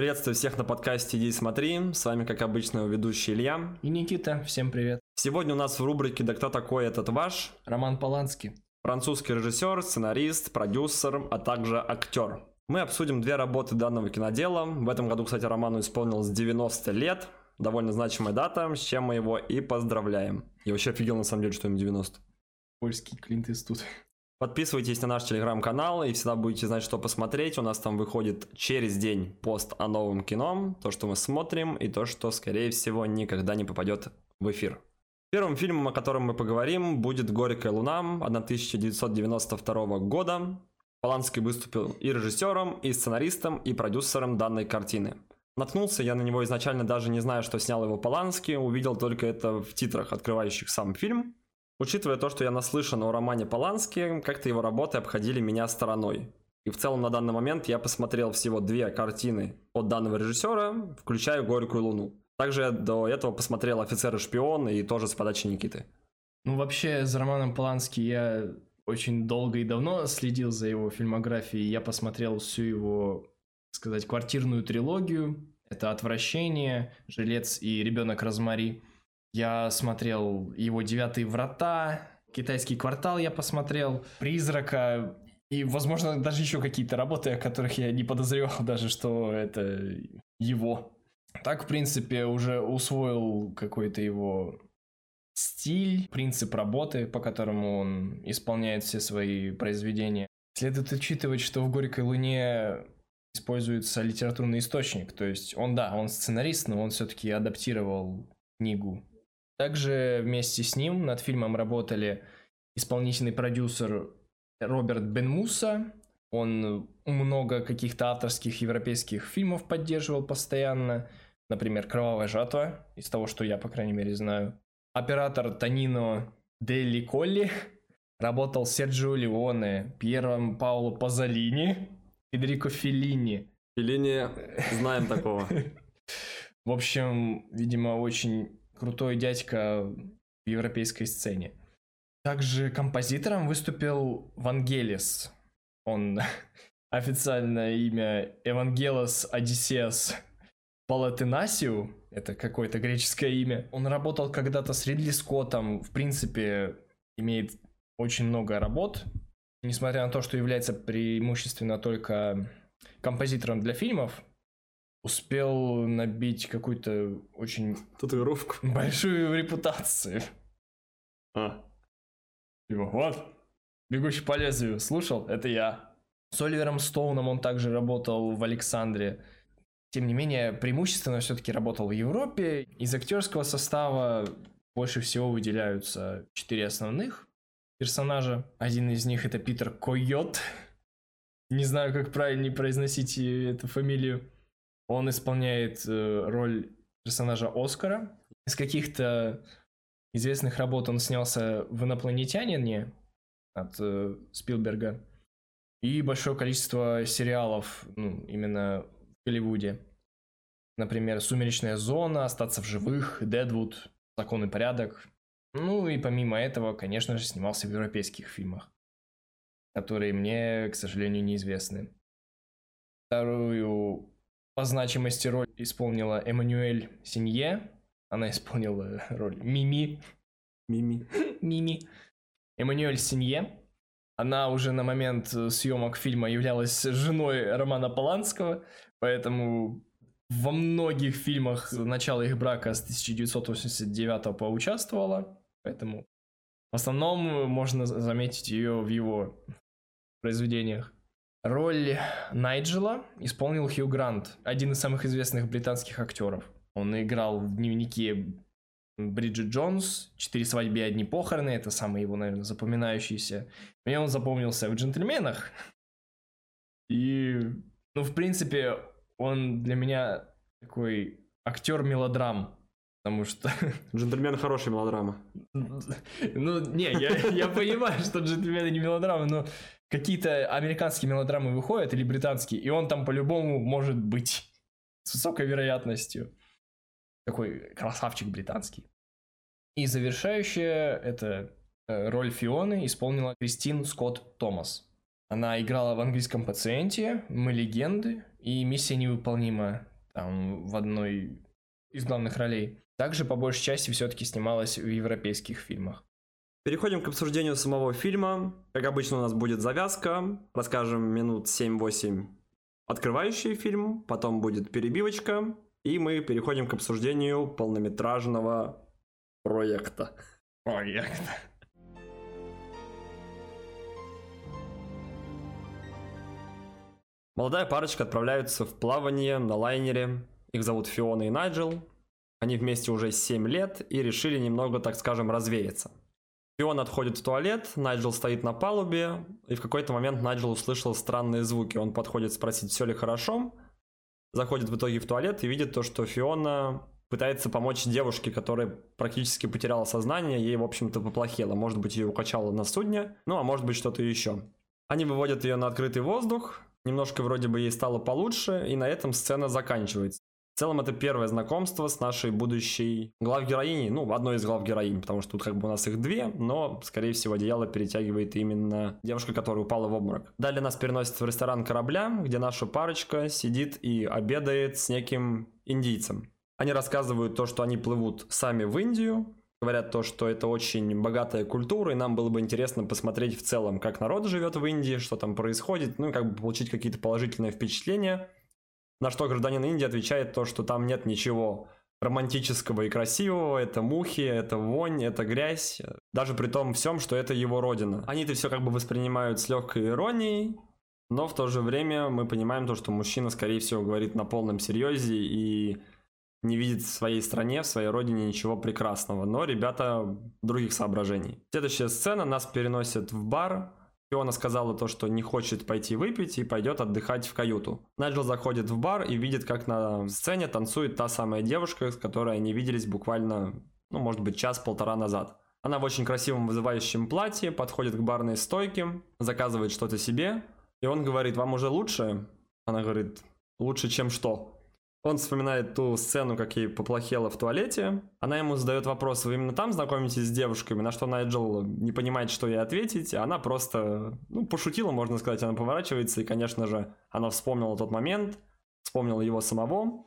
Приветствую всех на подкасте «Иди смотри». С вами, как обычно, ведущий Илья. И Никита, всем привет. Сегодня у нас в рубрике «Да кто такой этот ваш?» Роман Поланский. Французский режиссер, сценарист, продюсер, а также актер. Мы обсудим две работы данного кинодела. В этом году, кстати, Роману исполнилось 90 лет. Довольно значимая дата, с чем мы его и поздравляем. Я вообще офигел, на самом деле, что ему 90. Польский Клинт Иствуд. Подписывайтесь на наш телеграм-канал и всегда будете знать, что посмотреть. У нас там выходит через день пост о новом кино, то, что мы смотрим, и то, что, скорее всего, никогда не попадет в эфир. Первым фильмом, о котором мы поговорим, будет «Горькая луна» 1992 года. Поланский выступил и режиссером, и сценаристом, и продюсером данной картины. Наткнулся я на него изначально даже не зная, что снял его Поланский, увидел только это в титрах, открывающих сам фильм. Учитывая то, что я наслышан о романе Полански, как-то его работы обходили меня стороной. И в целом на данный момент я посмотрел всего две картины от данного режиссера, включая «Горькую луну». Также я до этого посмотрел «Офицер и шпион» и тоже с подачи Никиты. Ну, вообще, за романом Полански я очень долго и давно следил за его фильмографией. Я посмотрел всю его, так сказать, квартирную трилогию. Это «Отвращение», «Жилец» и «Ребенок Розмари». Я смотрел его «Девятые врата», «Китайский квартал» я посмотрел, «Призрака», и, возможно, даже еще какие-то работы, о которых я не подозревал даже, что это его. Так, в принципе, уже усвоил какой-то его стиль, принцип работы, по которому он исполняет все свои произведения. Следует учитывать, что в «Горькой луне» используется литературный источник, то есть он, да, он сценарист, но он все-таки адаптировал книгу также вместе с ним над фильмом работали исполнительный продюсер Роберт Бенмуса. Он много каких-то авторских европейских фильмов поддерживал постоянно. Например, «Кровавая жатва», из того, что я, по крайней мере, знаю. Оператор Тонино Делли Колли работал Серджио Леоне, Пьером Пауло Пазолини, Федерико Феллини. Феллини знаем такого. В общем, видимо, очень крутой дядька в европейской сцене. Также композитором выступил Вангелис. Он официальное имя Евангелос Одиссеас Палатинасиу, это какое-то греческое имя. Он работал когда-то с Ридли Скоттом, в принципе, имеет очень много работ, несмотря на то, что является преимущественно только композитором для фильмов, успел набить какую-то очень... Татуировку. Большую репутацию. А. Типа, вот, «Бегущий по лезвию», слушал? Это я. С Оливером Стоуном он также работал в Александре. Тем не менее, преимущественно все-таки работал в Европе. Из актерского состава больше всего выделяются четыре основных персонажа. Один из них это Питер Койот. Не знаю, как правильно произносить эту фамилию. Он исполняет э, роль персонажа Оскара. Из каких-то известных работ он снялся в «Инопланетянине» от э, Спилберга. И большое количество сериалов, ну, именно в Голливуде. Например, «Сумеречная зона», «Остаться в живых», «Дедвуд», «Закон и порядок». Ну и помимо этого, конечно же, снимался в европейских фильмах, которые мне, к сожалению, неизвестны. Вторую по значимости роль исполнила Эммануэль Синье. Она исполнила роль Мими. Мими. Мими. Эммануэль Синье. Она уже на момент съемок фильма являлась женой Романа Поланского, поэтому во многих фильмах начала их брака с 1989 поучаствовала, поэтому в основном можно заметить ее в его произведениях. Роль Найджела исполнил Хью Грант, один из самых известных британских актеров. Он играл в дневнике Бриджит Джонс, «Четыре свадьбы и одни похороны», это самый его, наверное, запоминающийся. Мне он запомнился в «Джентльменах». И, ну, в принципе, он для меня такой актер мелодрам, потому что... Джентльмен хорошая мелодрама. Ну, не, я, я понимаю, что джентльмены не мелодрамы, но какие-то американские мелодрамы выходят или британские, и он там по-любому может быть с высокой вероятностью. Такой красавчик британский. И завершающая это э, роль Фионы исполнила Кристин Скотт Томас. Она играла в английском пациенте, мы легенды и миссия невыполнима там в одной из главных ролей. Также по большей части все-таки снималась в европейских фильмах. Переходим к обсуждению самого фильма. Как обычно у нас будет завязка. Расскажем минут 7-8 открывающий фильм, потом будет перебивочка, и мы переходим к обсуждению полнометражного проекта. Проекта. Молодая парочка отправляются в плавание на лайнере. Их зовут Фиона и Найджел. Они вместе уже 7 лет и решили немного, так скажем, развеяться. Фиона отходит в туалет, Найджел стоит на палубе, и в какой-то момент Найджел услышал странные звуки. Он подходит спросить, все ли хорошо, заходит в итоге в туалет и видит то, что Фиона пытается помочь девушке, которая практически потеряла сознание, ей, в общем-то, поплохело. Может быть, ее укачало на судне, ну, а может быть, что-то еще. Они выводят ее на открытый воздух, немножко вроде бы ей стало получше, и на этом сцена заканчивается. Целом это первое знакомство с нашей будущей главгероиней, ну, одной из глав героинь, потому что тут как бы у нас их две, но, скорее всего, одеяло перетягивает именно девушка, которая упала в обморок. Далее нас переносят в ресторан корабля, где наша парочка сидит и обедает с неким индийцем. Они рассказывают то, что они плывут сами в Индию, говорят то, что это очень богатая культура, и нам было бы интересно посмотреть в целом, как народ живет в Индии, что там происходит, ну и как бы получить какие-то положительные впечатления. На что гражданин Индии отвечает то, что там нет ничего романтического и красивого, это мухи, это вонь, это грязь, даже при том всем, что это его родина. Они это все как бы воспринимают с легкой иронией, но в то же время мы понимаем то, что мужчина, скорее всего, говорит на полном серьезе и не видит в своей стране, в своей родине ничего прекрасного. Но ребята других соображений. Следующая сцена нас переносит в бар. Фиона сказала то, что не хочет пойти выпить и пойдет отдыхать в каюту. Найджел заходит в бар и видит, как на сцене танцует та самая девушка, с которой они виделись буквально, ну, может быть, час-полтора назад. Она в очень красивом вызывающем платье, подходит к барной стойке, заказывает что-то себе, и он говорит, вам уже лучше? Она говорит, лучше, чем что? Он вспоминает ту сцену, как ей поплохело в туалете. Она ему задает вопрос, вы именно там знакомитесь с девушками? На что Найджел не понимает, что ей ответить. Она просто, ну, пошутила, можно сказать. Она поворачивается, и, конечно же, она вспомнила тот момент, вспомнила его самого.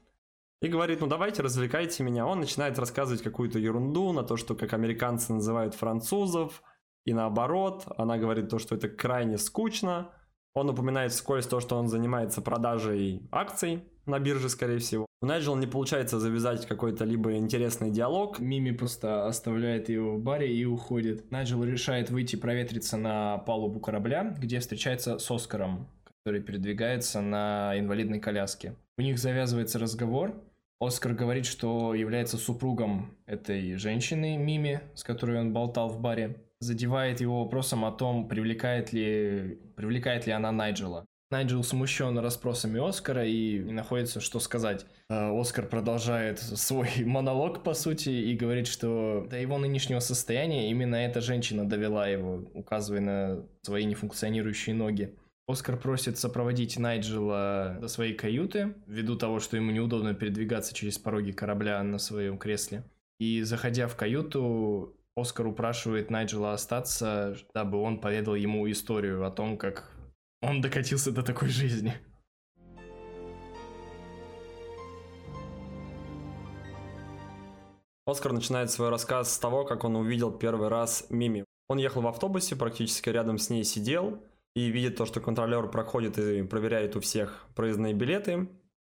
И говорит, ну давайте, развлекайте меня. Он начинает рассказывать какую-то ерунду на то, что как американцы называют французов, и наоборот. Она говорит то, что это крайне скучно. Он упоминает вскользь то, что он занимается продажей акций на бирже, скорее всего. У Найджела не получается завязать какой-то либо интересный диалог. Мими просто оставляет его в баре и уходит. Найджел решает выйти проветриться на палубу корабля, где встречается с Оскаром, который передвигается на инвалидной коляске. У них завязывается разговор. Оскар говорит, что является супругом этой женщины, Мими, с которой он болтал в баре. Задевает его вопросом о том, привлекает ли, привлекает ли она Найджела. Найджел смущен расспросами Оскара и не находится, что сказать. А, Оскар продолжает свой монолог, по сути, и говорит, что до его нынешнего состояния именно эта женщина довела его, указывая на свои нефункционирующие ноги. Оскар просит сопроводить Найджела до своей каюты, ввиду того, что ему неудобно передвигаться через пороги корабля на своем кресле. И заходя в каюту, Оскар упрашивает Найджела остаться, дабы он поведал ему историю о том, как он докатился до такой жизни. Оскар начинает свой рассказ с того, как он увидел первый раз Мими. Он ехал в автобусе, практически рядом с ней сидел, и видит то, что контролер проходит и проверяет у всех проездные билеты.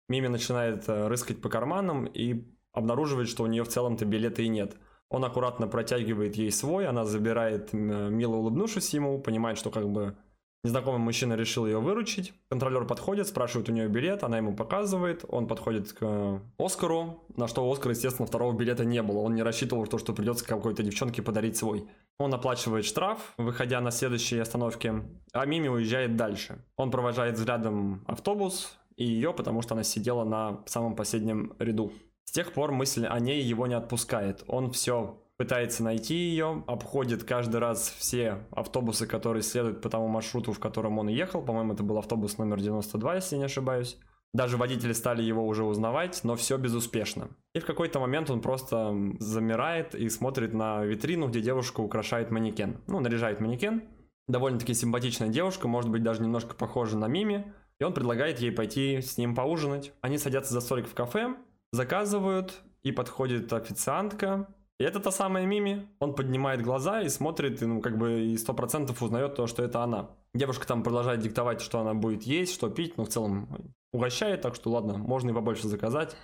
Мими начинает э, рыскать по карманам и обнаруживает, что у нее в целом-то билета и нет. Он аккуратно протягивает ей свой, она забирает, мило улыбнувшись ему, понимает, что как бы Незнакомый мужчина решил ее выручить. Контролер подходит, спрашивает у нее билет, она ему показывает. Он подходит к Оскару, на что у Оскара, естественно, второго билета не было. Он не рассчитывал, то, что придется какой-то девчонке подарить свой. Он оплачивает штраф, выходя на следующей остановке, а Мими уезжает дальше. Он провожает взглядом автобус и ее, потому что она сидела на самом последнем ряду. С тех пор мысль о ней его не отпускает. Он все пытается найти ее, обходит каждый раз все автобусы, которые следуют по тому маршруту, в котором он ехал. По-моему, это был автобус номер 92, если не ошибаюсь. Даже водители стали его уже узнавать, но все безуспешно. И в какой-то момент он просто замирает и смотрит на витрину, где девушка украшает манекен. Ну, наряжает манекен. довольно-таки симпатичная девушка, может быть, даже немножко похожа на Мими, и он предлагает ей пойти с ним поужинать. Они садятся за столик в кафе, заказывают, и подходит официантка, и это та самая Мими. Он поднимает глаза и смотрит, и, ну, как бы, и сто процентов узнает то, что это она. Девушка там продолжает диктовать, что она будет есть, что пить, но в целом угощает, так что ладно, можно и побольше заказать.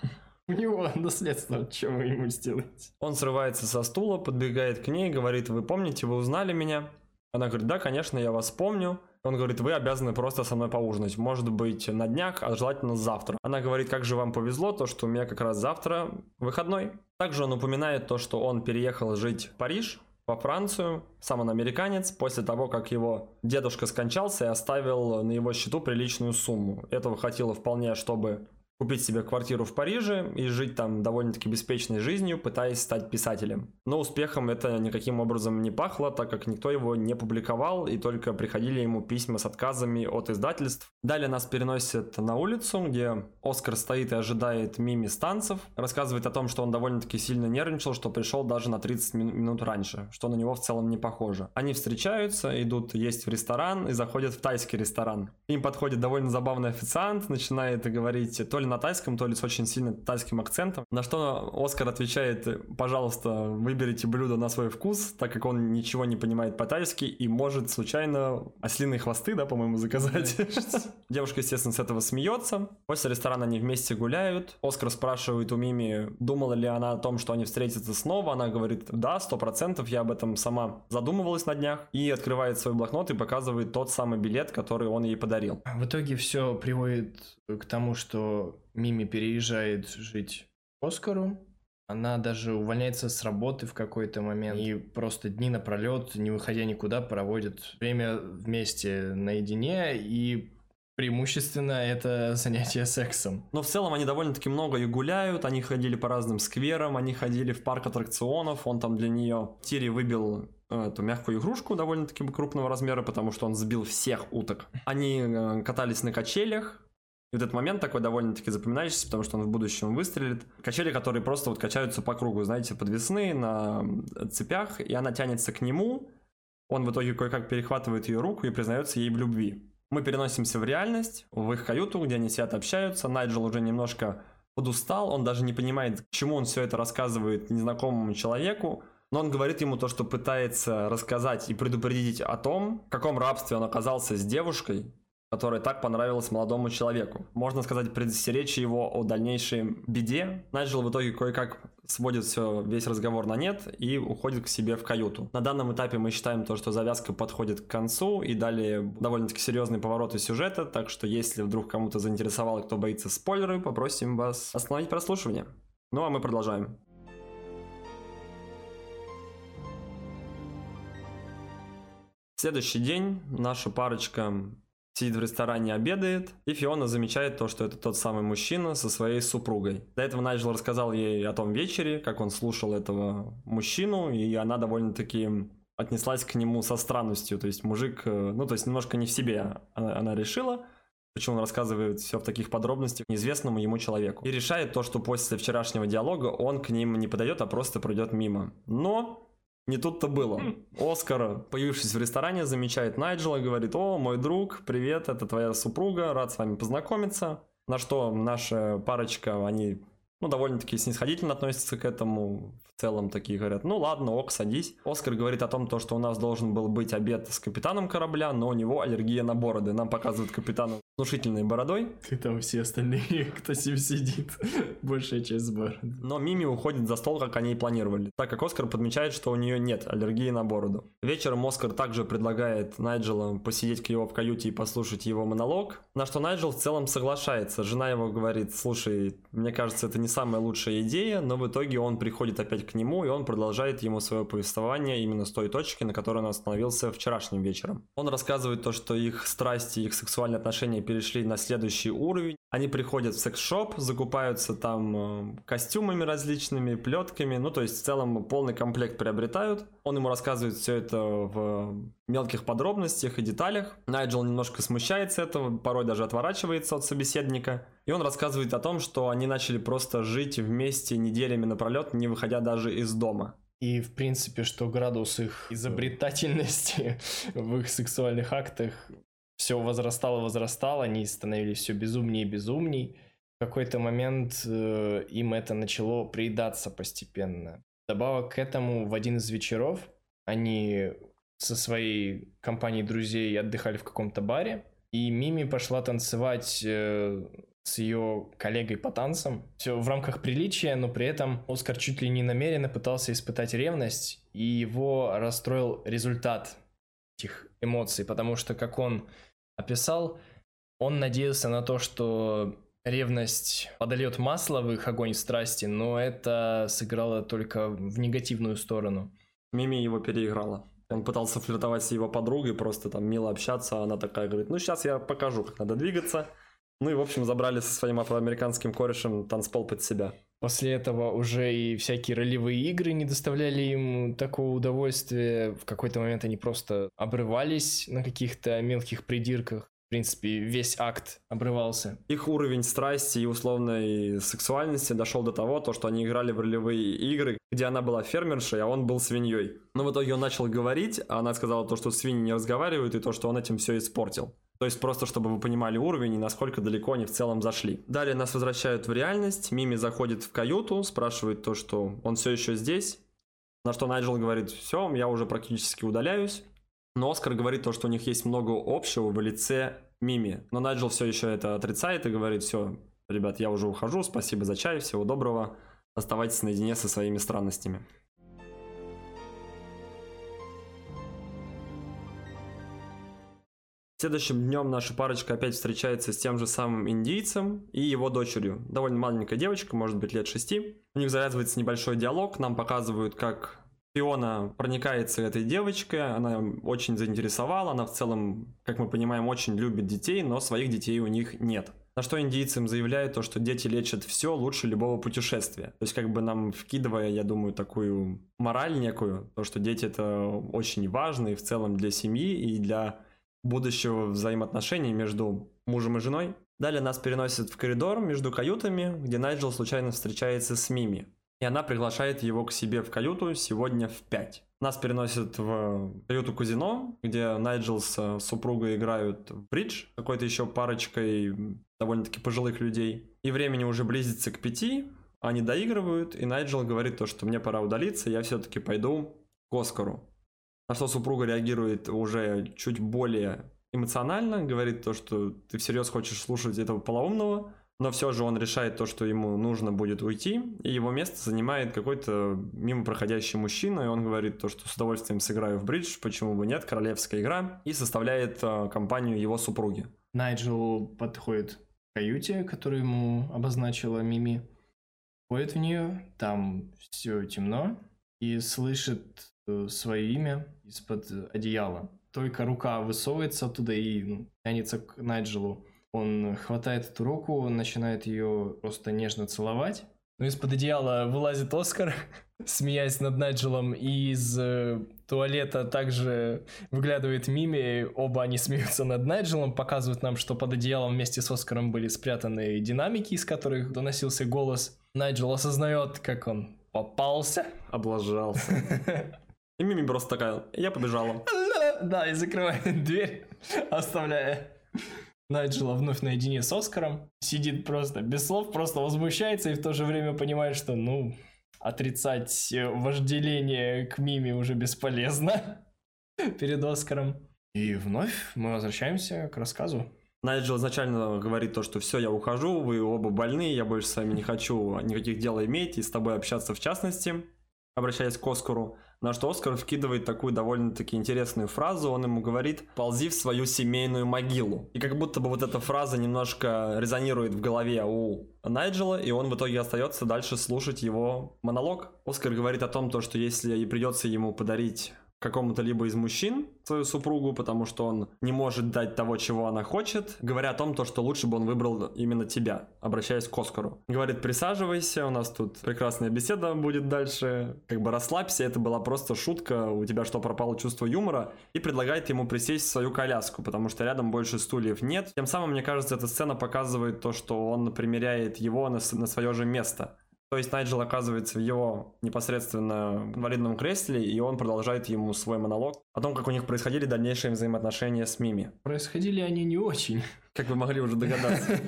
У него наследство, вы ему сделаете? Он срывается со стула, подбегает к ней, говорит, вы помните, вы узнали меня? Она говорит, да, конечно, я вас помню. Он говорит, вы обязаны просто со мной поужинать. Может быть, на днях, а желательно завтра. Она говорит, как же вам повезло, то, что у меня как раз завтра выходной. Также он упоминает то, что он переехал жить в Париж, во Францию, сам он американец, после того, как его дедушка скончался и оставил на его счету приличную сумму. Этого хватило вполне, чтобы купить себе квартиру в Париже и жить там довольно-таки беспечной жизнью, пытаясь стать писателем. Но успехом это никаким образом не пахло, так как никто его не публиковал, и только приходили ему письма с отказами от издательств. Далее нас переносят на улицу, где Оскар стоит и ожидает Мими станцев, рассказывает о том, что он довольно-таки сильно нервничал, что пришел даже на 30 минут раньше, что на него в целом не похоже. Они встречаются, идут есть в ресторан и заходят в тайский ресторан. Им подходит довольно забавный официант, начинает говорить то ли на тайском, то ли с очень сильно тайским акцентом. На что Оскар отвечает, пожалуйста, выберите блюдо на свой вкус, так как он ничего не понимает по-тайски и может случайно ослиные хвосты, да, по-моему, заказать. Девушка, естественно, с этого смеется. После ресторана они вместе гуляют. Оскар спрашивает у Мими, думала ли она о том, что они встретятся снова. Она говорит, да, сто процентов, я об этом сама задумывалась на днях. И открывает свой блокнот и показывает тот самый билет, который он ей подарил. В итоге все приводит к тому, что Мими переезжает жить Оскару, она даже увольняется с работы в какой-то момент. И просто дни напролет, не выходя никуда, проводит время вместе наедине. И преимущественно это занятие сексом. Но в целом они довольно-таки много и гуляют, они ходили по разным скверам, они ходили в парк аттракционов, он там для нее Тири выбил эту мягкую игрушку довольно-таки крупного размера, потому что он сбил всех уток. Они э, катались на качелях, и вот этот момент такой довольно-таки запоминающийся, потому что он в будущем выстрелит. Качели, которые просто вот качаются по кругу, знаете, подвесные на цепях, и она тянется к нему. Он в итоге кое-как перехватывает ее руку и признается ей в любви. Мы переносимся в реальность, в их каюту, где они сидят, общаются. Найджел уже немножко подустал, он даже не понимает, к чему он все это рассказывает незнакомому человеку. Но он говорит ему то, что пытается рассказать и предупредить о том, в каком рабстве он оказался с девушкой, которая так понравилась молодому человеку. Можно сказать, предостеречь его о дальнейшей беде. Найджел в итоге кое-как сводит все, весь разговор на нет и уходит к себе в каюту. На данном этапе мы считаем то, что завязка подходит к концу и далее довольно-таки серьезные повороты сюжета, так что если вдруг кому-то заинтересовало, кто боится спойлеры, попросим вас остановить прослушивание. Ну а мы продолжаем. Следующий день наша парочка сидит в ресторане, обедает, и Фиона замечает то, что это тот самый мужчина со своей супругой. До этого Найджел рассказал ей о том вечере, как он слушал этого мужчину, и она довольно-таки отнеслась к нему со странностью. То есть мужик, э, ну то есть немножко не в себе она, она решила, Почему он рассказывает все в таких подробностях неизвестному ему человеку. И решает то, что после вчерашнего диалога он к ним не подойдет, а просто пройдет мимо. Но не тут-то было. Хм. Оскар, появившись в ресторане, замечает Найджела, говорит, о, мой друг, привет, это твоя супруга, рад с вами познакомиться. На что наша парочка, они ну, довольно-таки снисходительно относятся к этому. В целом такие говорят, ну ладно, ок, садись. Оскар говорит о том, то, что у нас должен был быть обед с капитаном корабля, но у него аллергия на бороды. Нам показывают капитана внушительной бородой. И там все остальные, кто с ним сидит, большая часть с бородой. Но Мими уходит за стол, как они и планировали, так как Оскар подмечает, что у нее нет аллергии на бороду. Вечером Оскар также предлагает Найджелу посидеть к его в каюте и послушать его монолог, на что Найджел в целом соглашается. Жена его говорит, слушай, мне кажется, это не самая лучшая идея, но в итоге он приходит опять к нему, и он продолжает ему свое повествование именно с той точки, на которой он остановился вчерашним вечером. Он рассказывает то, что их страсти, их сексуальные отношения перешли на следующий уровень. Они приходят в секс-шоп, закупаются там э, костюмами различными, плетками, ну то есть в целом полный комплект приобретают. Он ему рассказывает все это в мелких подробностях и деталях. Найджел немножко смущается этого, порой даже отворачивается от собеседника. И он рассказывает о том, что они начали просто жить вместе неделями напролет, не выходя даже из дома. И, в принципе, что градус их изобретательности в их сексуальных актах все возрастало, возрастало, они становились все безумнее и безумней. В какой-то момент э, им это начало приедаться постепенно. Добавок к этому, в один из вечеров они со своей компанией друзей отдыхали в каком-то баре, и Мими пошла танцевать э, с ее коллегой по танцам. Все в рамках приличия, но при этом Оскар чуть ли не намеренно пытался испытать ревность, и его расстроил результат этих эмоций, потому что, как он описал, он надеялся на то, что ревность подольет масло в их огонь страсти, но это сыграло только в негативную сторону. Мими его переиграла. Он пытался флиртовать с его подругой, просто там мило общаться, а она такая говорит, ну сейчас я покажу, как надо двигаться. Ну и, в общем, забрали со своим афроамериканским корешем танцпол под себя. После этого уже и всякие ролевые игры не доставляли им такого удовольствия. В какой-то момент они просто обрывались на каких-то мелких придирках. В принципе, весь акт обрывался. Их уровень страсти и условной сексуальности дошел до того, то, что они играли в ролевые игры, где она была фермершей, а он был свиньей. Но в итоге он начал говорить, а она сказала то, что свиньи не разговаривают, и то, что он этим все испортил. То есть просто, чтобы вы понимали уровень и насколько далеко они в целом зашли. Далее нас возвращают в реальность. Мими заходит в каюту, спрашивает то, что он все еще здесь. На что Найджел говорит, все, я уже практически удаляюсь. Но Оскар говорит то, что у них есть много общего в лице Мими. Но Найджел все еще это отрицает и говорит, все, ребят, я уже ухожу, спасибо за чай, всего доброго. Оставайтесь наедине со своими странностями. Следующим днем наша парочка опять встречается с тем же самым индийцем и его дочерью. Довольно маленькая девочка, может быть лет шести. У них завязывается небольшой диалог, нам показывают, как Фиона проникается этой девочкой, она очень заинтересовала, она в целом, как мы понимаем, очень любит детей, но своих детей у них нет. На что индийцам заявляют то, что дети лечат все лучше любого путешествия. То есть как бы нам вкидывая, я думаю, такую мораль некую, то, что дети это очень важно и в целом для семьи и для будущего взаимоотношений между мужем и женой. Далее нас переносят в коридор между каютами, где Найджел случайно встречается с Мими. И она приглашает его к себе в каюту сегодня в 5. Нас переносят в каюту казино, где Найджел с супругой играют в бридж, какой-то еще парочкой довольно-таки пожилых людей. И времени уже близится к пяти, они доигрывают, и Найджел говорит то, что мне пора удалиться, я все-таки пойду к Оскару. На что супруга реагирует уже чуть более эмоционально, говорит то, что ты всерьез хочешь слушать этого полоумного, но все же он решает то, что ему нужно будет уйти, и его место занимает какой-то мимо проходящий мужчина, и он говорит то, что с удовольствием сыграю в бридж, почему бы нет, королевская игра, и составляет э, компанию его супруги. Найджел подходит к каюте, которую ему обозначила Мими, входит в нее, там все темно, и слышит Э, свое имя из-под одеяла. Только рука высовывается оттуда и ну, тянется к Найджелу. Он хватает эту руку, начинает ее просто нежно целовать. Но из-под одеяла вылазит Оскар, смеясь над Найджелом, и из э, туалета также выглядывает Мими, оба они смеются над Найджелом, показывают нам, что под одеялом вместе с Оскаром были спрятаны динамики, из которых доносился голос. Найджел осознает, как он попался. Облажался. И Мими просто такая, я побежала. Да, и закрывает дверь, оставляя Найджела вновь наедине с Оскаром. Сидит просто без слов, просто возмущается и в то же время понимает, что, ну, отрицать вожделение к Мими уже бесполезно перед Оскаром. И вновь мы возвращаемся к рассказу. Найджел изначально говорит то, что все, я ухожу, вы оба больны, я больше с вами не хочу никаких дел иметь и с тобой общаться в частности, обращаясь к Оскару. На что Оскар вкидывает такую довольно-таки интересную фразу. Он ему говорит «ползи в свою семейную могилу». И как будто бы вот эта фраза немножко резонирует в голове у Найджела, и он в итоге остается дальше слушать его монолог. Оскар говорит о том, то, что если и придется ему подарить какому-то либо из мужчин свою супругу, потому что он не может дать того, чего она хочет, говоря о том, то, что лучше бы он выбрал именно тебя, обращаясь к Оскару. Говорит, присаживайся, у нас тут прекрасная беседа будет дальше, как бы расслабься, это была просто шутка, у тебя что, пропало чувство юмора, и предлагает ему присесть в свою коляску, потому что рядом больше стульев нет. Тем самым, мне кажется, эта сцена показывает то, что он примеряет его на, на свое же место То есть Найджел оказывается в его непосредственно инвалидном кресле, и он продолжает ему свой монолог о том, как у них происходили дальнейшие взаимоотношения с Мими. Происходили они не очень. Как вы могли уже догадаться.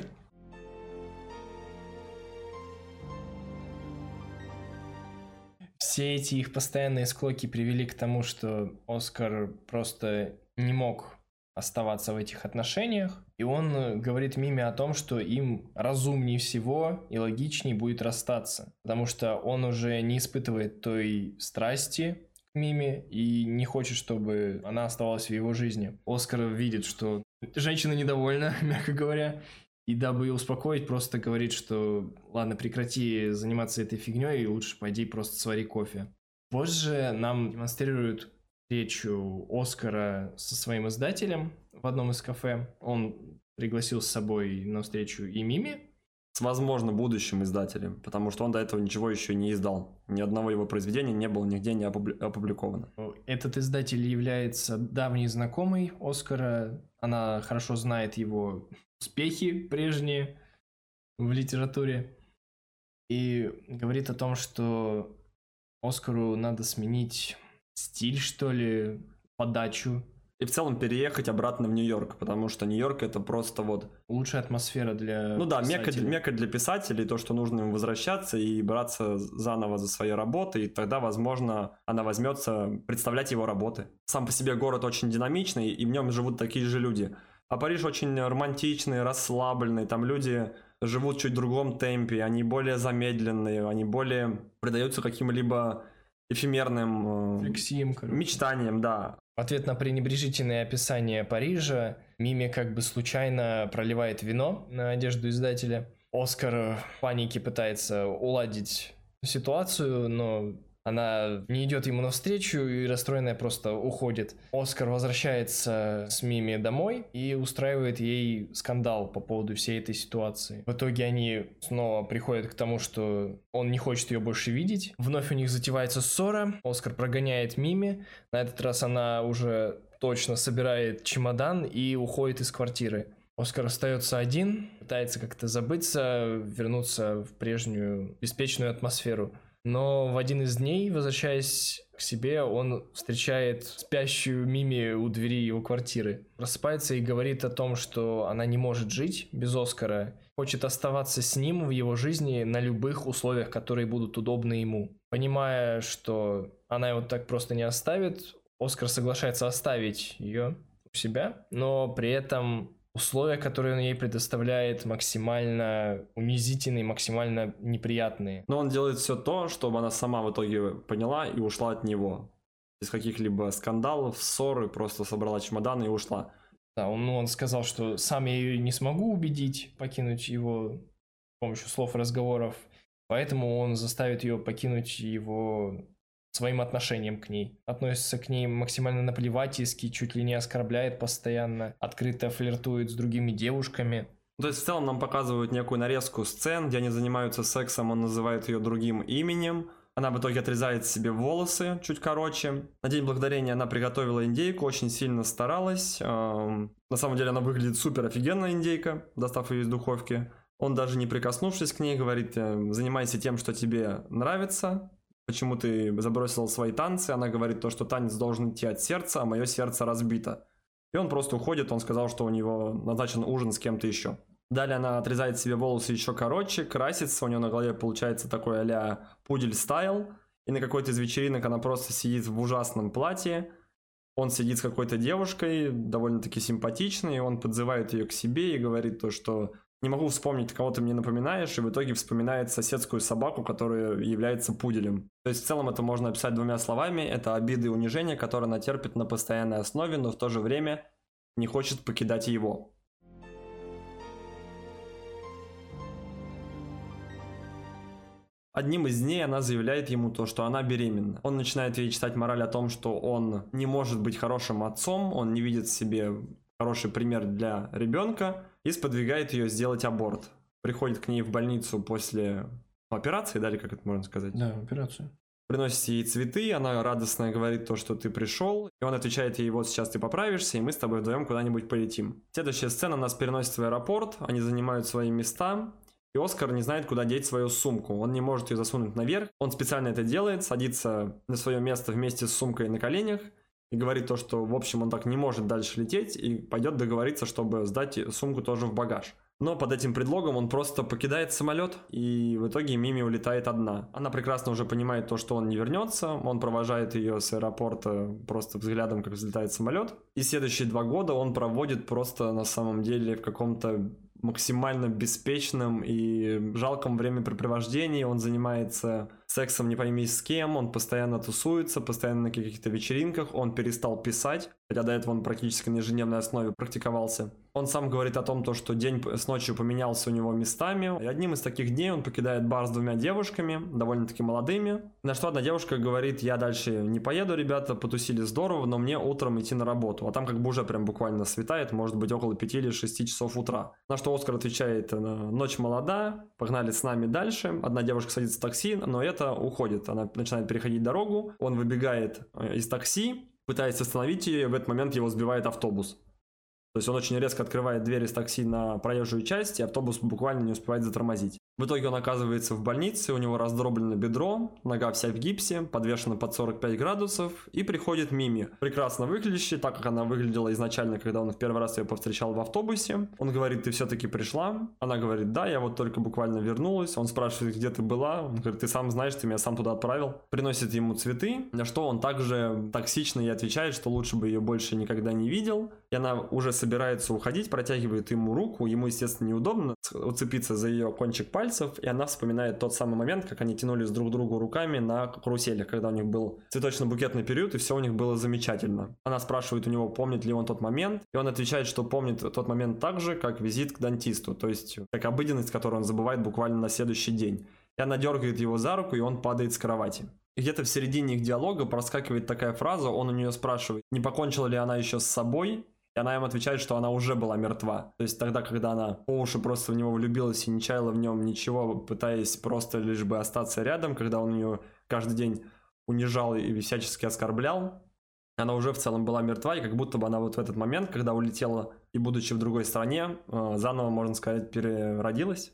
Все эти их постоянные склоки привели к тому, что Оскар просто не мог оставаться в этих отношениях. И он э, говорит Миме о том, что им разумнее всего и логичнее будет расстаться. Потому что он уже не испытывает той страсти к Миме и не хочет, чтобы она оставалась в его жизни. Оскар видит, что женщина недовольна, мягко говоря. И дабы ее успокоить, просто говорит, что ладно, прекрати заниматься этой фигней и лучше пойди просто свари кофе. Позже нам демонстрируют встречу Оскара со своим издателем в одном из кафе. Он пригласил с собой на встречу и Мими. С, возможно, будущим издателем, потому что он до этого ничего еще не издал. Ни одного его произведения не было нигде не опубликовано. Этот издатель является давней знакомой Оскара. Она хорошо знает его успехи прежние в литературе. И говорит о том, что Оскару надо сменить стиль, что ли, подачу. И в целом переехать обратно в Нью-Йорк, потому что Нью-Йорк это просто вот... Лучшая атмосфера для Ну да, мека, мека для писателей, то, что нужно им возвращаться и браться заново за свои работы, и тогда, возможно, она возьмется представлять его работы. Сам по себе город очень динамичный, и в нем живут такие же люди. А Париж очень романтичный, расслабленный, там люди живут чуть в другом темпе, они более замедленные, они более предаются каким-либо эфемерным Флексием, мечтанием, да. В ответ на пренебрежительное описание Парижа, Мими как бы случайно проливает вино на одежду издателя. Оскар в панике пытается уладить ситуацию, но она не идет ему навстречу и расстроенная просто уходит. Оскар возвращается с Мими домой и устраивает ей скандал по поводу всей этой ситуации. В итоге они снова приходят к тому, что он не хочет ее больше видеть. Вновь у них затевается ссора. Оскар прогоняет Мими. На этот раз она уже точно собирает чемодан и уходит из квартиры. Оскар остается один, пытается как-то забыться, вернуться в прежнюю беспечную атмосферу. Но в один из дней, возвращаясь к себе, он встречает спящую Мими у двери его квартиры. Просыпается и говорит о том, что она не может жить без Оскара, хочет оставаться с ним в его жизни на любых условиях, которые будут удобны ему. Понимая, что она его так просто не оставит, Оскар соглашается оставить ее у себя, но при этом условия, которые он ей предоставляет, максимально унизительные, максимально неприятные. Но он делает все то, чтобы она сама в итоге поняла и ушла от него. Без каких-либо скандалов, ссоры, просто собрала чемодан и ушла. Да, он, ну, он сказал, что сам я ее не смогу убедить покинуть его с помощью слов и разговоров, поэтому он заставит ее покинуть его своим отношением к ней. Относится к ней максимально наплевательски, чуть ли не оскорбляет постоянно, открыто флиртует с другими девушками. То есть в целом нам показывают некую нарезку сцен, где они занимаются сексом, он называет ее другим именем. Она в итоге отрезает себе волосы чуть короче. На День Благодарения она приготовила индейку, очень сильно старалась. Эм, на самом деле она выглядит супер офигенная индейка, достав ее из духовки. Он даже не прикоснувшись к ней, говорит, «Э, занимайся тем, что тебе нравится, почему ты забросил свои танцы, она говорит то, что танец должен идти от сердца, а мое сердце разбито. И он просто уходит, он сказал, что у него назначен ужин с кем-то еще. Далее она отрезает себе волосы еще короче, красится, у нее на голове получается такой а-ля пудель стайл, и на какой-то из вечеринок она просто сидит в ужасном платье, он сидит с какой-то девушкой, довольно-таки симпатичной, он подзывает ее к себе и говорит то, что не могу вспомнить, кого ты мне напоминаешь, и в итоге вспоминает соседскую собаку, которая является пуделем. То есть в целом это можно описать двумя словами. Это обиды и унижения, которые она терпит на постоянной основе, но в то же время не хочет покидать его. Одним из дней она заявляет ему то, что она беременна. Он начинает ей читать мораль о том, что он не может быть хорошим отцом, он не видит в себе хороший пример для ребенка и сподвигает ее сделать аборт. Приходит к ней в больницу после операции, да, или как это можно сказать? Да, операцию. Приносит ей цветы, она радостно говорит то, что ты пришел, и он отвечает ей, вот сейчас ты поправишься, и мы с тобой вдвоем куда-нибудь полетим. Следующая сцена нас переносит в аэропорт, они занимают свои места, И Оскар не знает, куда деть свою сумку. Он не может ее засунуть наверх. Он специально это делает, садится на свое место вместе с сумкой на коленях и говорит то, что, в общем, он так не может дальше лететь и пойдет договориться, чтобы сдать сумку тоже в багаж. Но под этим предлогом он просто покидает самолет, и в итоге Мими улетает одна. Она прекрасно уже понимает то, что он не вернется, он провожает ее с аэропорта просто взглядом, как взлетает самолет. И следующие два года он проводит просто на самом деле в каком-то максимально беспечном и жалком времяпрепровождении. Он занимается сексом не пойми с кем, он постоянно тусуется, постоянно на каких-то вечеринках, он перестал писать, хотя до этого он практически на ежедневной основе практиковался. Он сам говорит о том, то, что день с ночью поменялся у него местами. И одним из таких дней он покидает бар с двумя девушками, довольно-таки молодыми. На что одна девушка говорит, я дальше не поеду, ребята, потусили здорово, но мне утром идти на работу. А там как бы уже прям буквально светает, может быть около 5 или 6 часов утра. На что Оскар отвечает, ночь молода, погнали с нами дальше. Одна девушка садится в такси, но это уходит. Она начинает переходить дорогу, он выбегает э, из такси, пытается остановить ее, и в этот момент его сбивает автобус. То есть он очень резко открывает дверь из такси на проезжую часть, и автобус буквально не успевает затормозить. В итоге он оказывается в больнице, у него раздроблено бедро, нога вся в гипсе, подвешена под 45 градусов, и приходит Мими, прекрасно выглядящая, так как она выглядела изначально, когда он в первый раз ее повстречал в автобусе. Он говорит, ты все-таки пришла? Она говорит, да, я вот только буквально вернулась. Он спрашивает, где ты была? Он говорит, ты сам знаешь, ты меня сам туда отправил. Приносит ему цветы, на что он также токсично ей отвечает, что лучше бы ее больше никогда не видел. И она уже собирается уходить, протягивает ему руку, ему, естественно, неудобно уцепиться за ее кончик пальцев, и она вспоминает тот самый момент, как они тянулись друг к другу руками на каруселях, когда у них был цветочно-букетный период, и все у них было замечательно. Она спрашивает у него, помнит ли он тот момент, и он отвечает, что помнит тот момент так же, как визит к дантисту, то есть как обыденность, которую он забывает буквально на следующий день. И она дергает его за руку, и он падает с кровати. Где-то в середине их диалога проскакивает такая фраза, он у нее спрашивает, не покончила ли она еще с собой, она им отвечает, что она уже была мертва. То есть тогда, когда она по уши просто в него влюбилась и не чаяла в нем ничего, пытаясь просто лишь бы остаться рядом, когда он ее каждый день унижал и всячески оскорблял, она уже в целом была мертва, и как будто бы она вот в этот момент, когда улетела и будучи в другой стране, э, заново, можно сказать, переродилась.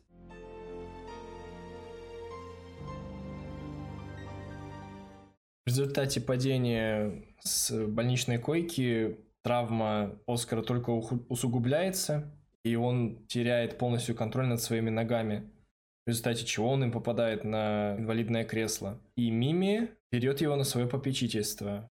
В результате падения с больничной койки травма Оскара только усугубляется, и он теряет полностью контроль над своими ногами, в результате чего он им попадает на инвалидное кресло. И Мими берет его на свое попечительство.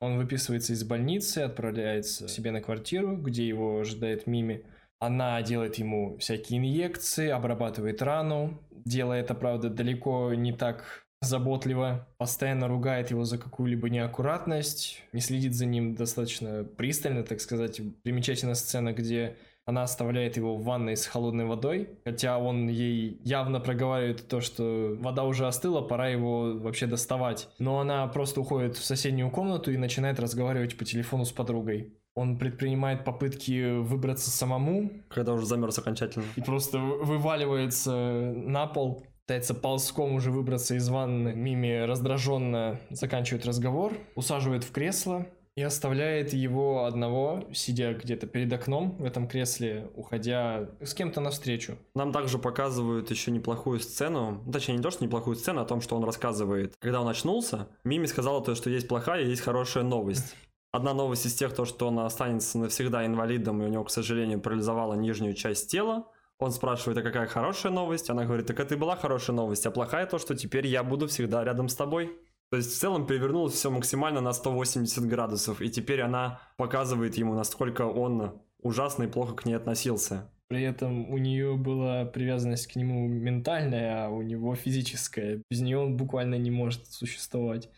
Он выписывается из больницы, отправляется себе на квартиру, где его ожидает Мими. Она делает ему всякие инъекции, обрабатывает рану. Делая это, правда, далеко не так заботливо, постоянно ругает его за какую-либо неаккуратность, не следит за ним достаточно пристально, так сказать. Примечательная сцена, где она оставляет его в ванной с холодной водой, хотя он ей явно проговаривает то, что вода уже остыла, пора его вообще доставать. Но она просто уходит в соседнюю комнату и начинает разговаривать по телефону с подругой. Он предпринимает попытки выбраться самому. Когда уже замерз окончательно. И просто вываливается на пол пытается ползком уже выбраться из ванны. Мими раздраженно заканчивает разговор, усаживает в кресло и оставляет его одного, сидя где-то перед окном в этом кресле, уходя с кем-то навстречу. Нам также показывают еще неплохую сцену, ну, точнее не то, что неплохую сцену, а о том, что он рассказывает. Когда он очнулся, Мими сказала то, что есть плохая и есть хорошая новость. Одна новость из тех, то, что он останется навсегда инвалидом, и у него, к сожалению, парализовала нижнюю часть тела. Он спрашивает, а какая хорошая новость? Она говорит, так это и была хорошая новость, а плохая то, что теперь я буду всегда рядом с тобой. То есть в целом перевернулось все максимально на 180 градусов, и теперь она показывает ему, насколько он ужасно и плохо к ней относился. При этом у нее была привязанность к нему ментальная, а у него физическая. Без нее он буквально не может существовать.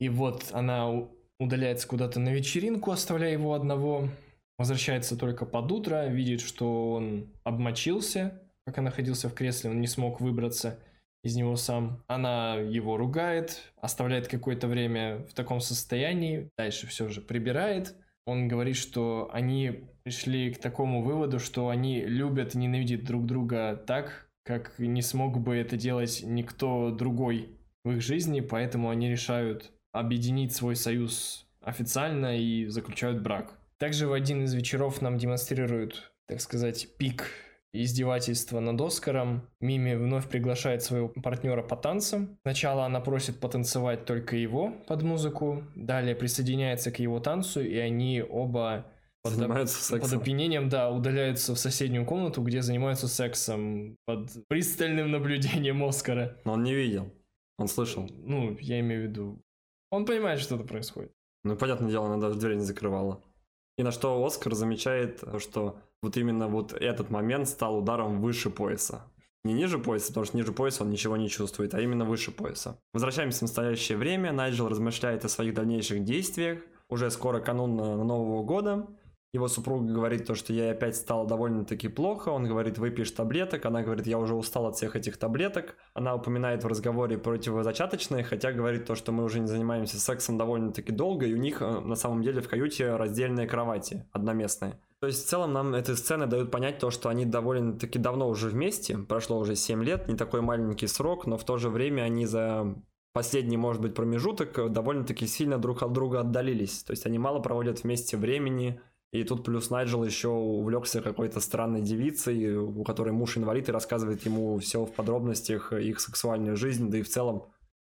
И вот она удаляется куда-то на вечеринку, оставляя его одного. Возвращается только под утро, видит, что он обмочился, пока находился в кресле, он не смог выбраться из него сам. Она его ругает, оставляет какое-то время в таком состоянии, дальше все же прибирает. Он говорит, что они пришли к такому выводу, что они любят и ненавидят друг друга так, как не смог бы это делать никто другой в их жизни, поэтому они решают объединить свой союз официально и заключают брак. Также в один из вечеров нам демонстрируют, так сказать, пик издевательства над Оскаром. Мими вновь приглашает своего партнера по танцам. Сначала она просит потанцевать только его под музыку, далее присоединяется к его танцу, и они оба под, занимаются сексом. под опьянением, да, удаляются в соседнюю комнату, где занимаются сексом под пристальным наблюдением Оскара. Но он не видел, он слышал. Ну, я имею в виду, он понимает, что это происходит. Ну, понятное дело, она даже дверь не закрывала. И на что Оскар замечает, что вот именно вот этот момент стал ударом выше пояса. Не ниже пояса, потому что ниже пояса он ничего не чувствует, а именно выше пояса. Возвращаемся в настоящее время. Найджел размышляет о своих дальнейших действиях. Уже скоро канун Нового года. Его супруга говорит то, что ей опять стало довольно-таки плохо. Он говорит, выпьешь таблеток. Она говорит, я уже устал от всех этих таблеток. Она упоминает в разговоре противозачаточные, хотя говорит то, что мы уже не занимаемся сексом довольно-таки долго, и у них э, на самом деле в каюте раздельные кровати, одноместные. То есть в целом нам эти сцены дают понять то, что они довольно-таки давно уже вместе, прошло уже 7 лет, не такой маленький срок, но в то же время они за последний, может быть, промежуток довольно-таки сильно друг от друга отдалились. То есть они мало проводят вместе времени, и тут плюс Найджел еще увлекся какой-то странной девицей, у которой муж инвалид, и рассказывает ему все в подробностях их сексуальную жизнь, да и в целом,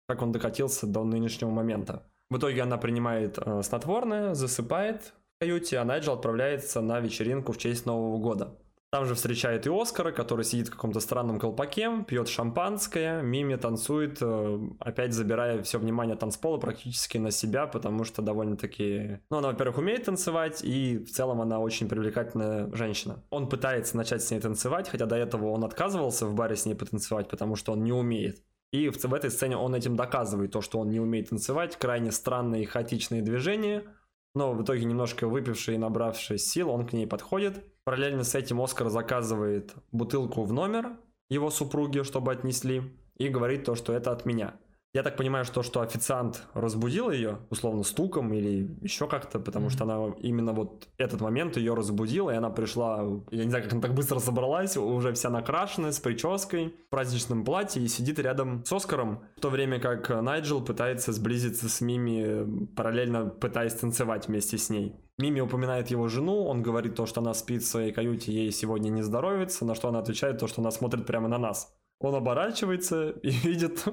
как он докатился до нынешнего момента. В итоге она принимает э, снотворное, засыпает в каюте, а Найджел отправляется на вечеринку в честь Нового года. Там же встречает и Оскара, который сидит в каком-то странном колпаке, пьет шампанское, Мими танцует, э, опять забирая все внимание танцпола практически на себя, потому что довольно-таки... Ну, она, во-первых, умеет танцевать, и в целом она очень привлекательная женщина. Он пытается начать с ней танцевать, хотя до этого он отказывался в баре с ней потанцевать, потому что он не умеет. И в, в этой сцене он этим доказывает то, что он не умеет танцевать, крайне странные и хаотичные движения, но в итоге немножко выпивший и набравший сил, он к ней подходит, Параллельно с этим Оскар заказывает бутылку в номер его супруги, чтобы отнесли, и говорит то, что это от меня. Я так понимаю, что, что официант разбудил ее, условно, стуком или еще как-то, потому mm-hmm. что она именно вот этот момент ее разбудила, и она пришла, я не знаю, как она так быстро собралась, уже вся накрашенная, с прической, в праздничном платье, и сидит рядом с Оскаром, в то время как Найджел пытается сблизиться с Мими, параллельно пытаясь танцевать вместе с ней. Мими упоминает его жену, он говорит то, что она спит в своей каюте, ей сегодня не здоровится, на что она отвечает то, что она смотрит прямо на нас. Он оборачивается и видит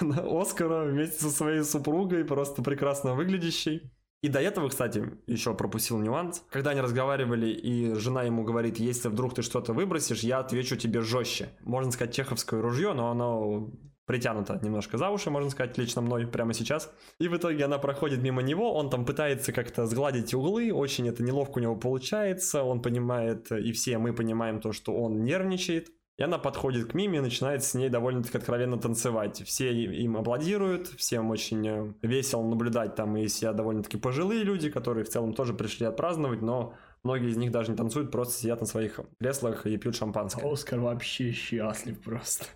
Оскара вместе со своей супругой, просто прекрасно выглядящей. И до этого, кстати, еще пропустил нюанс. Когда они разговаривали, и жена ему говорит, если вдруг ты что-то выбросишь, я отвечу тебе жестче. Можно сказать, чеховское ружье, но оно притянуто немножко за уши, можно сказать, лично мной прямо сейчас. И в итоге она проходит мимо него, он там пытается как-то сгладить углы, очень это неловко у него получается, он понимает, и все мы понимаем то, что он нервничает. И она подходит к Миме и начинает с ней довольно-таки откровенно танцевать. Все им аплодируют, всем очень э, весело наблюдать. Там и сидят довольно-таки пожилые люди, которые в целом тоже пришли отпраздновать, но многие из них даже не танцуют, просто сидят на своих креслах и пьют шампанское. Оскар вообще счастлив просто.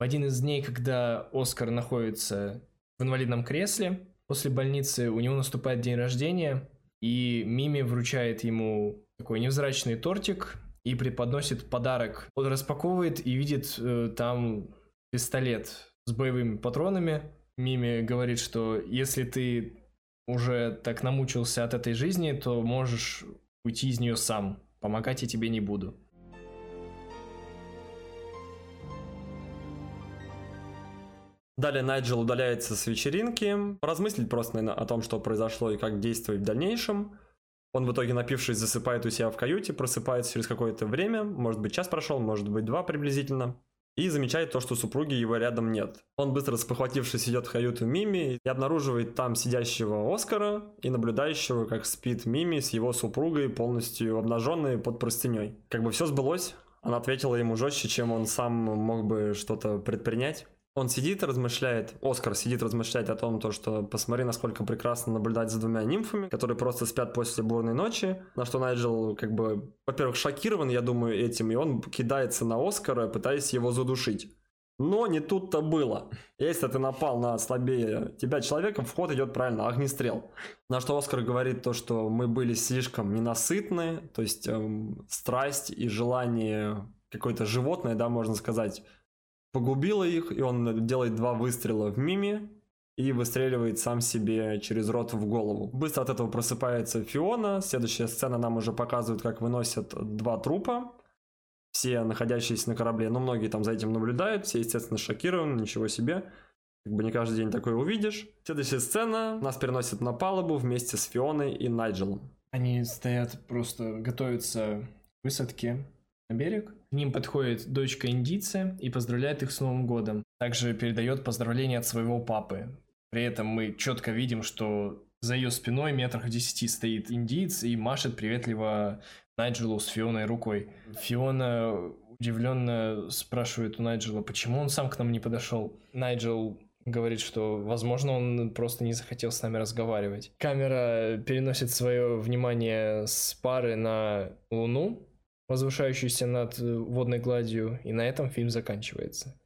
В один из дней, когда Оскар находится в инвалидном кресле, после больницы у него наступает день рождения, и Мими вручает ему такой невзрачный тортик и преподносит подарок. Он распаковывает и видит э, там пистолет с боевыми патронами. Мими говорит, что если ты уже так намучился от этой жизни, то можешь уйти из нее сам. Помогать я тебе не буду. Далее Найджел удаляется с вечеринки, поразмыслить просто наверное, о том, что произошло и как действовать в дальнейшем. Он в итоге, напившись, засыпает у себя в каюте, просыпается через какое-то время, может быть час прошел, может быть два приблизительно, и замечает то, что супруги его рядом нет. Он быстро спохватившись идет в каюту Мими и обнаруживает там сидящего Оскара и наблюдающего, как спит Мими с его супругой, полностью обнаженной под простыней. Как бы все сбылось, она ответила ему жестче, чем он сам мог бы что-то предпринять. Он сидит, размышляет, Оскар сидит, размышляет о том, то, что посмотри, насколько прекрасно наблюдать за двумя нимфами, которые просто спят после бурной ночи, на что Найджел, как бы, во-первых, шокирован, я думаю, этим, и он кидается на Оскара, пытаясь его задушить. Но не тут-то было. Если ты напал на слабее тебя человека, в ход идет правильно огнестрел. На что Оскар говорит то, что мы были слишком ненасытны, то есть эм, страсть и желание какое-то животное, да, можно сказать, погубила их, и он делает два выстрела в Мими и выстреливает сам себе через рот в голову. Быстро от этого просыпается Фиона. Следующая сцена нам уже показывает, как выносят два трупа. все находящиеся на корабле, но многие там за этим наблюдают, все, естественно, шокированы, ничего себе. Как бы не каждый день такое увидишь. Следующая сцена нас переносит на палубу вместе с Фионой и Найджелом. Они стоят, просто готовятся к высадке на берег. К ним подходит дочка индийца и поздравляет их с Новым годом. Также передает поздравления от своего папы. При этом мы четко видим, что за ее спиной метрах в десяти стоит индиец и машет приветливо Найджелу с Фионой рукой. Фиона удивленно спрашивает у Найджела, почему он сам к нам не подошел. Найджел говорит, что, возможно, он просто не захотел с нами разговаривать. Камера переносит свое внимание с пары на Луну, возвышающуюся над водной гладью, и на этом фильм заканчивается.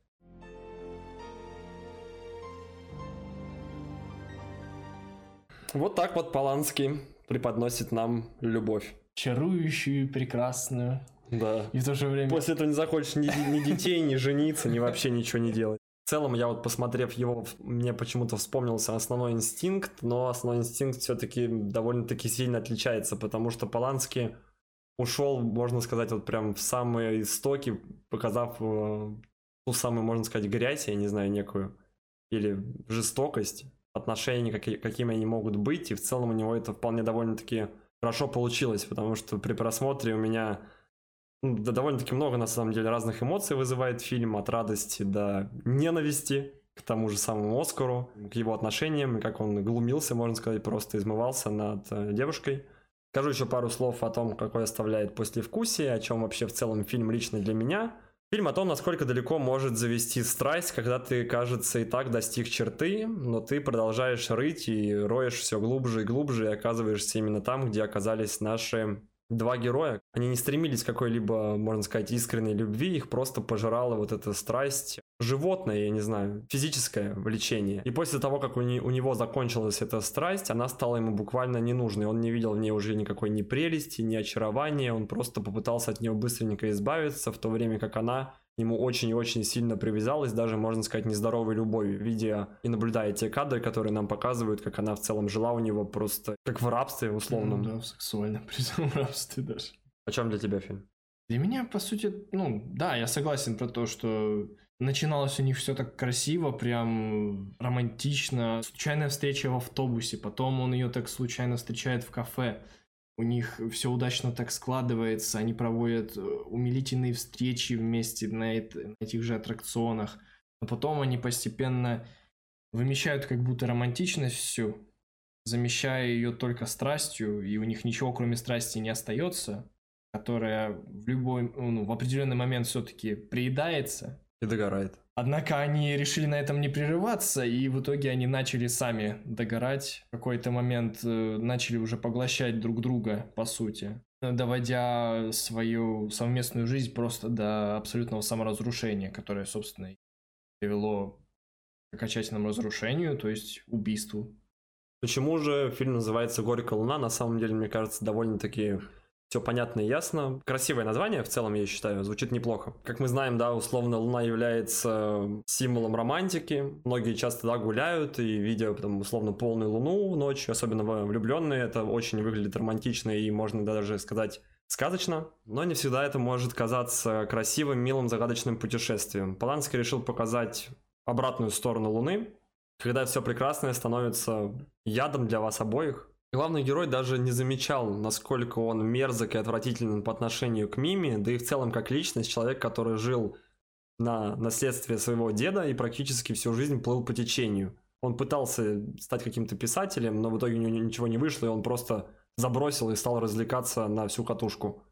Вот так вот Поланский преподносит нам любовь. Чарующую, прекрасную. Да. И в то же время... После этого не захочешь ни, ни детей, ни жениться, ни вообще ничего не делать. В целом, я вот посмотрев его, мне почему-то вспомнился основной инстинкт, но основной инстинкт все-таки довольно-таки сильно отличается, потому что Поланский ушел, можно сказать, вот прям в самые истоки, показав э, ту самую, можно сказать, грязь, я не знаю, некую, или жестокость отношений, какими они могут быть, и в целом у него это вполне довольно-таки хорошо получилось, потому что при просмотре у меня ну, да, довольно-таки много, на самом деле, разных эмоций вызывает фильм, от радости до ненависти к тому же самому Оскару, к его отношениям, и как он глумился, можно сказать, просто измывался над э, девушкой. Скажу еще пару слов о том, какой оставляет послевкусие, о чем вообще в целом фильм лично для меня – Фильм о том, насколько далеко может завести страсть, когда ты, кажется, и так достиг черты, но ты продолжаешь рыть и роешь все глубже и глубже и оказываешься именно там, где оказались наши два героя. Они не стремились к какой-либо, можно сказать, искренней любви, их просто пожирала вот эта страсть. Животное, я не знаю, физическое влечение. И после того, как у, не, у него закончилась эта страсть, она стала ему буквально ненужной. Он не видел в ней уже никакой ни прелести, ни очарования, он просто попытался от нее быстренько избавиться, в то время как она ему очень и очень сильно привязалась, даже, можно сказать, нездоровой любовью, видя и наблюдая те кадры, которые нам показывают, как она в целом жила у него просто как в рабстве условном. Ну, да, в сексуальном призывном рабстве даже. О чем для тебя фильм? Для меня, по сути, ну, да, я согласен про то, что начиналось у них все так красиво, прям романтично. Случайная встреча в автобусе, потом он ее так случайно встречает в кафе у них все удачно так складывается, они проводят э, умилительные встречи вместе на, это, на этих же аттракционах, но потом они постепенно вымещают как будто романтичность всю, замещая ее только страстью, и у них ничего кроме страсти не остается, которая в любой, ну, в определенный момент все-таки приедается. И догорает. Однако они решили на этом не прерываться, и в итоге они начали сами догорать. В какой-то момент э, начали уже поглощать друг друга, по сути, доводя свою совместную жизнь просто до абсолютного саморазрушения, которое, собственно, привело к окончательному разрушению, то есть убийству. Почему же фильм называется «Горькая луна»? На самом деле, мне кажется, довольно-таки все понятно и ясно. Красивое название в целом, я считаю, звучит неплохо. Как мы знаем, да, условно Луна является символом романтики. Многие часто, да, гуляют и видя там условно полную Луну ночью, особенно влюбленные, это очень выглядит романтично и можно даже сказать сказочно, но не всегда это может казаться красивым, милым, загадочным путешествием. Поланский решил показать обратную сторону Луны, когда все прекрасное становится ядом для вас обоих, Главный герой даже не замечал, насколько он мерзок и отвратителен по отношению к Мими, да и в целом как личность, человек, который жил на наследстве своего деда и практически всю жизнь плыл по течению. Он пытался стать каким-то писателем, но в итоге у него ничего не вышло, и он просто забросил и стал развлекаться на всю катушку.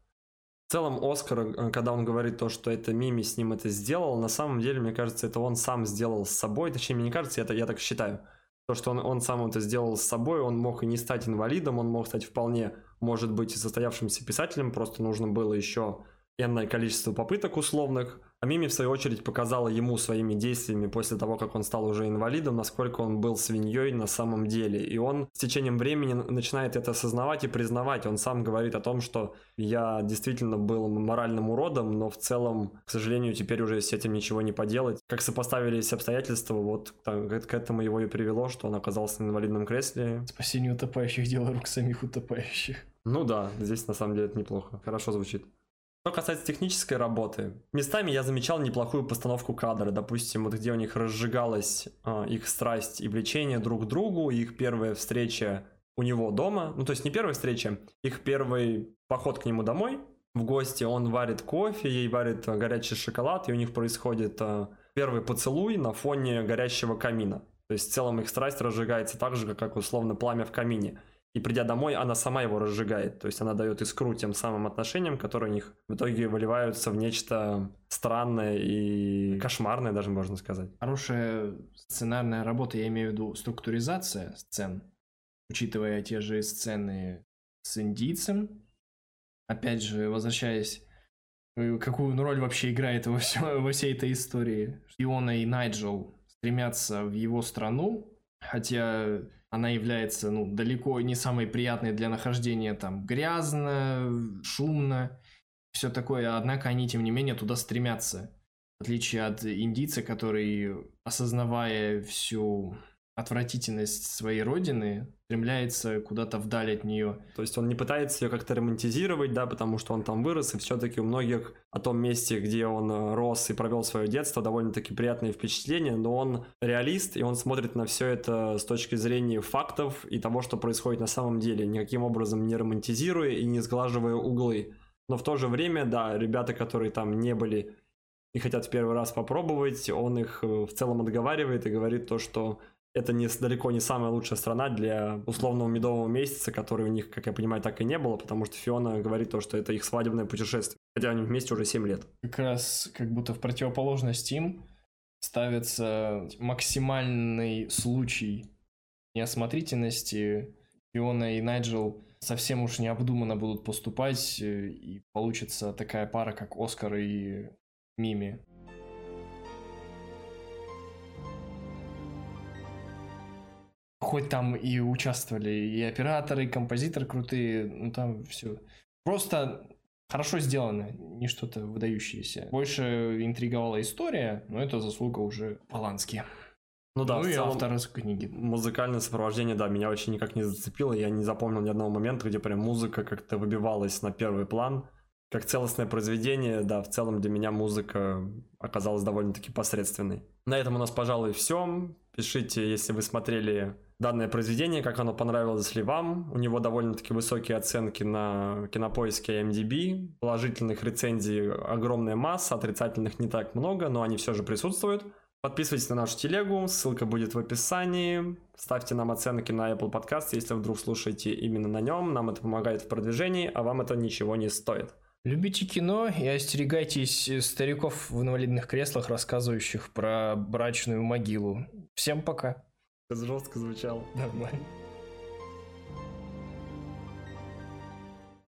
В целом, Оскар, э, когда он говорит то, что это Мими с ним это сделал, на самом деле, мне кажется, это он сам сделал с собой. Точнее, мне не кажется, это я так считаю. То, что он, он сам это сделал с собой, он мог и не стать инвалидом, он мог стать вполне, может быть, состоявшимся писателем, просто нужно было еще энное количество попыток условных, а Мими, в свою очередь, показала ему своими действиями после того, как он стал уже инвалидом, насколько он был свиньей на самом деле. И он с течением времени начинает это осознавать и признавать. Он сам говорит о том, что я действительно был моральным уродом, но в целом, к сожалению, теперь уже с этим ничего не поделать. Как сопоставились обстоятельства, вот к этому его и привело, что он оказался на инвалидном кресле. Спасение утопающих – дело рук самих утопающих. Ну да, здесь на самом деле это неплохо. Хорошо звучит. Что касается технической работы, местами я замечал неплохую постановку кадра. Допустим, вот где у них разжигалась э, их страсть и влечение друг к другу, их первая встреча у него дома. Ну, то есть не первая встреча, их первый поход к нему домой в гости. Он варит кофе, ей варит э, горячий шоколад, и у них происходит э, первый поцелуй на фоне горящего камина. То есть в целом их страсть разжигается так же, как условно пламя в камине. И придя домой, она сама его разжигает. То есть она дает искру тем самым отношениям, которые у них в итоге выливаются в нечто странное и кошмарное, даже можно сказать. Хорошая сценарная работа, я имею в виду структуризация сцен, учитывая те же сцены с индийцем. Опять же, возвращаясь, э, какую роль вообще играет во, все, во всей этой истории. Иона и Найджел стремятся в его страну, хотя она является ну, далеко не самой приятной для нахождения, там грязно, шумно, все такое, однако они, тем не менее, туда стремятся. В отличие от индийца, который, осознавая всю отвратительность своей родины, стремляется куда-то вдаль от нее. То есть он не пытается ее как-то романтизировать, да, потому что он там вырос, и все-таки у многих о том месте, где он э, рос и провел свое детство, довольно-таки приятные впечатления, но он реалист, и он смотрит на все это с точки зрения фактов и того, что происходит на самом деле, никаким образом не романтизируя и не сглаживая углы. Но в то же время, да, ребята, которые там не были и хотят в первый раз попробовать, он их э, в целом отговаривает и говорит то, что это не, далеко не самая лучшая страна для условного медового месяца, который у них, как я понимаю, так и не было, потому что Фиона говорит то, что это их свадебное путешествие, хотя они вместе уже 7 лет. Как раз как будто в противоположность им ставится максимальный случай неосмотрительности. Фиона и Найджел совсем уж необдуманно будут поступать, э, и получится такая пара, как Оскар и Мими. Хоть там и участвовали и операторы, и композиторы крутые, ну там все. Просто хорошо сделано, не что-то выдающееся. Больше интриговала история, но это заслуга уже Полански. Ну да, ну и автора книги. Музыкальное сопровождение, да, меня очень никак не зацепило. Я не запомнил ни одного момента, где прям музыка как-то выбивалась на первый план. Как целостное произведение, да, в целом для меня музыка оказалась довольно-таки посредственной. На этом у нас, пожалуй, все. Пишите, если вы смотрели данное произведение, как оно понравилось ли вам. У него довольно-таки высокие оценки на кинопоиске MDB. Положительных рецензий огромная масса, отрицательных не так много, но они все же присутствуют. Подписывайтесь на нашу телегу, ссылка будет в описании. Ставьте нам оценки на Apple Podcast, если вдруг слушаете именно на нем. Нам это помогает в продвижении, а вам это ничего не стоит. Любите кино и остерегайтесь стариков в инвалидных креслах, рассказывающих про брачную могилу. Всем пока. Жестко звучало. Нормально.